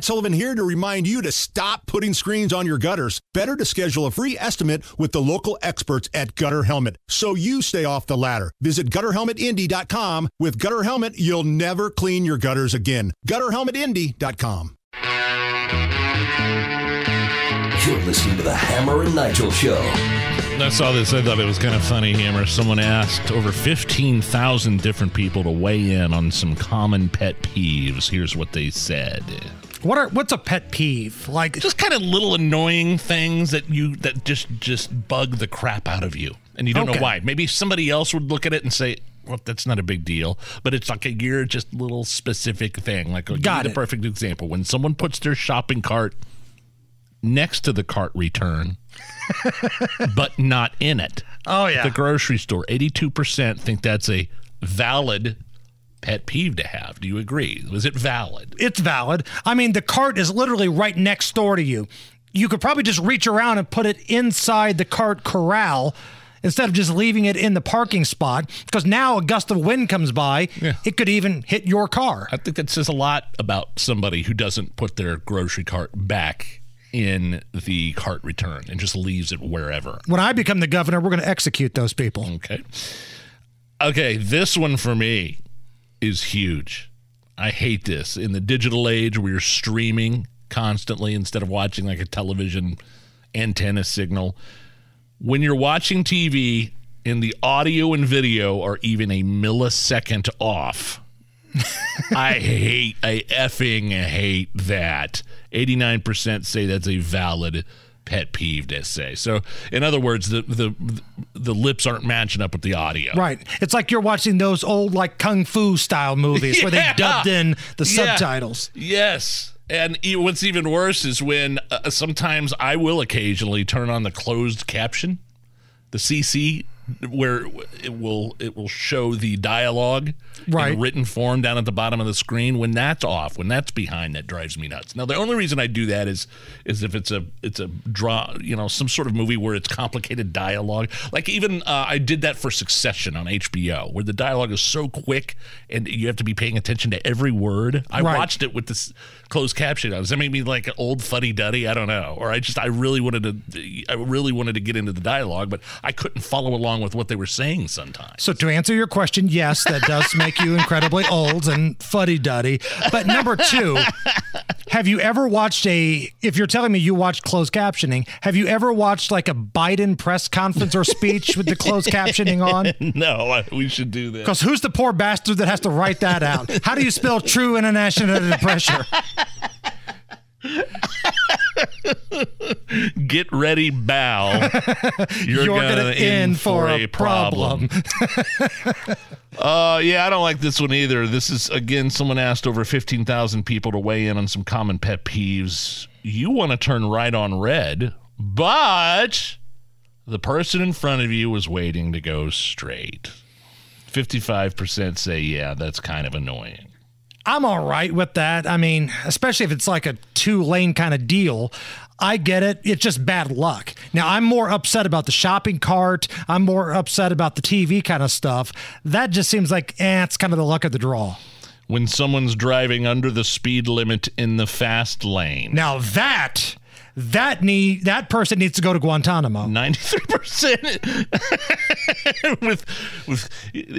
Matt Sullivan here to remind you to stop putting screens on your gutters. Better to schedule a free estimate with the local experts at Gutter Helmet so you stay off the ladder. Visit gutterhelmetindy.com. With Gutter Helmet, you'll never clean your gutters again. gutterhelmetindy.com. You're listening to the Hammer and Nigel Show. I saw this. I thought it was kind of funny, Hammer. Someone asked over 15,000 different people to weigh in on some common pet peeves. Here's what they said. What are what's a pet peeve? Like Just kind of little annoying things that you that just just bug the crap out of you, and you don't Okay. know why. Maybe somebody else would look at it and say, "Well, that's not a big deal," but it's like a you're just little specific thing. Like, Got the perfect example when someone puts their shopping cart next to the cart return, but not in it. oh yeah. the grocery store. 82% think that's a valid pet peeve to have. Do you agree? Was it valid? it's valid. I mean, the cart is literally right next door to you. You could probably just reach around and put it inside the cart corral instead of just leaving it in the parking spot because now a gust of wind comes by, Yeah. it could even hit your car. I think that says a lot about somebody who doesn't put their grocery cart back in the cart return and just leaves it wherever. When I become the governor, we're going to execute those people. Okay. Okay, this one for me is huge. I hate this. In the digital age where you're streaming constantly instead of watching like a television antenna signal, when you're watching TV and the audio and video are even a millisecond off, I hate, I effing hate that. 89% say that's a valid pet peeved to say. So, in other words, the the the lips aren't matching up with the audio. Right. It's like you're watching those old like kung fu style movies where they dubbed in the Yeah. subtitles. Yes. And what's even worse is when uh, sometimes I will occasionally turn on the closed caption, the CC, where it will it will show the dialogue Right. in written form down at the bottom of the screen. When that's off, when that's behind, that drives me nuts. Now the only reason I do that is is if it's a it's a draw, you know, some sort of movie where it's complicated dialogue. Like even uh, I did that for Succession on HBO, where the dialogue is so quick and you have to be paying attention to every word. I Right. watched it with this closed caption. Does that make me like an old fuddy duddy? I don't know. Or I just I really wanted to I really wanted to get into the dialogue, but I couldn't follow along with what they were saying sometimes. So to answer your question, yes, that does make you incredibly old and fuddy duddy. But number two, have you ever watched a? If you're telling me you watched closed captioning, have you ever watched like a Biden press conference or speech with the closed captioning on? no, we should do that. Because who's the poor bastard that has to write that out? How do you spell true international pressure? Get ready, bow. You're, You're gonna, gonna in for a problem. uh, yeah, I don't like this one either. This is again, someone asked over fifteen thousand people to weigh in on some common pet peeves. You want to turn right on red, but the person in front of you was waiting to go straight. Fifty-five percent say, "Yeah, that's kind of annoying." I'm all right with that. I mean, especially if it's like a two lane kind of deal. I get it. It's just bad luck. Now, I'm more upset about the shopping cart. I'm more upset about the TV kind of stuff. That just seems like, eh, it's kind of the luck of the draw. When someone's driving under the speed limit in the fast lane. Now, that, that need, that person needs to go to Guantanamo. Ninety-three percent with with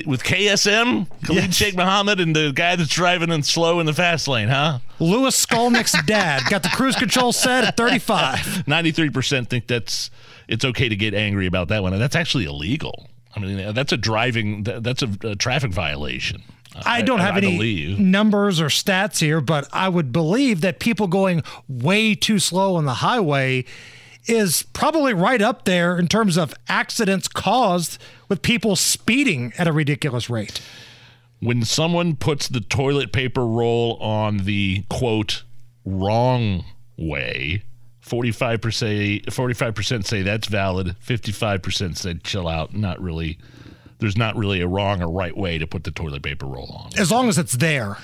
with KSM, Khalid Yes. Sheikh Mohammed, and the guy that's driving in slow in the fast lane, huh? Lewis Skolnick's dad got the cruise control set at 35. Ninety-three percent think that's it's okay to get angry about that one, and that's actually illegal. I mean, that's a driving that's a, a traffic violation. I don't have I any believe. numbers or stats here, but I would believe that people going way too slow on the highway is probably right up there in terms of accidents caused with people speeding at a ridiculous rate. when someone puts the toilet paper roll on the quote wrong way 45% 45% say that's valid 55% said chill out not really there's not really a wrong or right way to put the toilet paper roll on As long as it's there.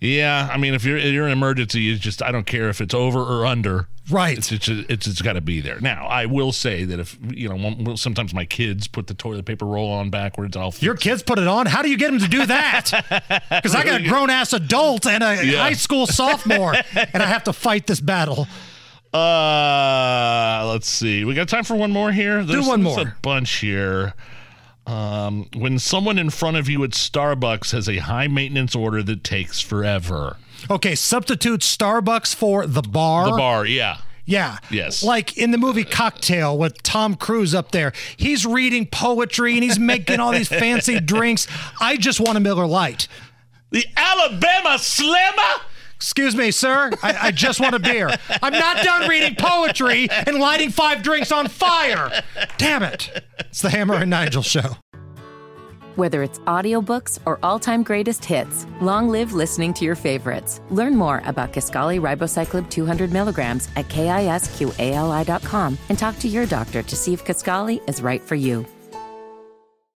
yeah i mean if you're you're in an emergency it's just i don't care if it's over or under Right. It's it's it's, it's got to be there. Now, I will say that if you know, sometimes my kids put the toilet paper roll on backwards. I'll Your kids put it on. How do you get them to do that? Because I got a grown ass adult and a Yeah. high school sophomore, and I have to fight this battle. Uh, let's see. We got time for one more here. There's, one there's more. a bunch here. Um, when someone in front of you at Starbucks has a high maintenance order that takes forever. Okay, substitute Starbucks for the bar. The bar, yeah. Yeah. Yes. Like in the movie Cocktail with Tom Cruise up there. He's reading poetry and he's making all these fancy drinks. I just want a Miller Lite. The Alabama Slammer. Excuse me, sir. I, I just want a beer. I'm not done reading poetry and lighting five drinks on fire. Damn it. It's the Hammer and Nigel show. Whether it's audiobooks or all-time greatest hits, long live listening to your favorites. Learn more about Kisqali Ribociclib 200 milligrams at kisqali.com and talk to your doctor to see if Kisqali is right for you.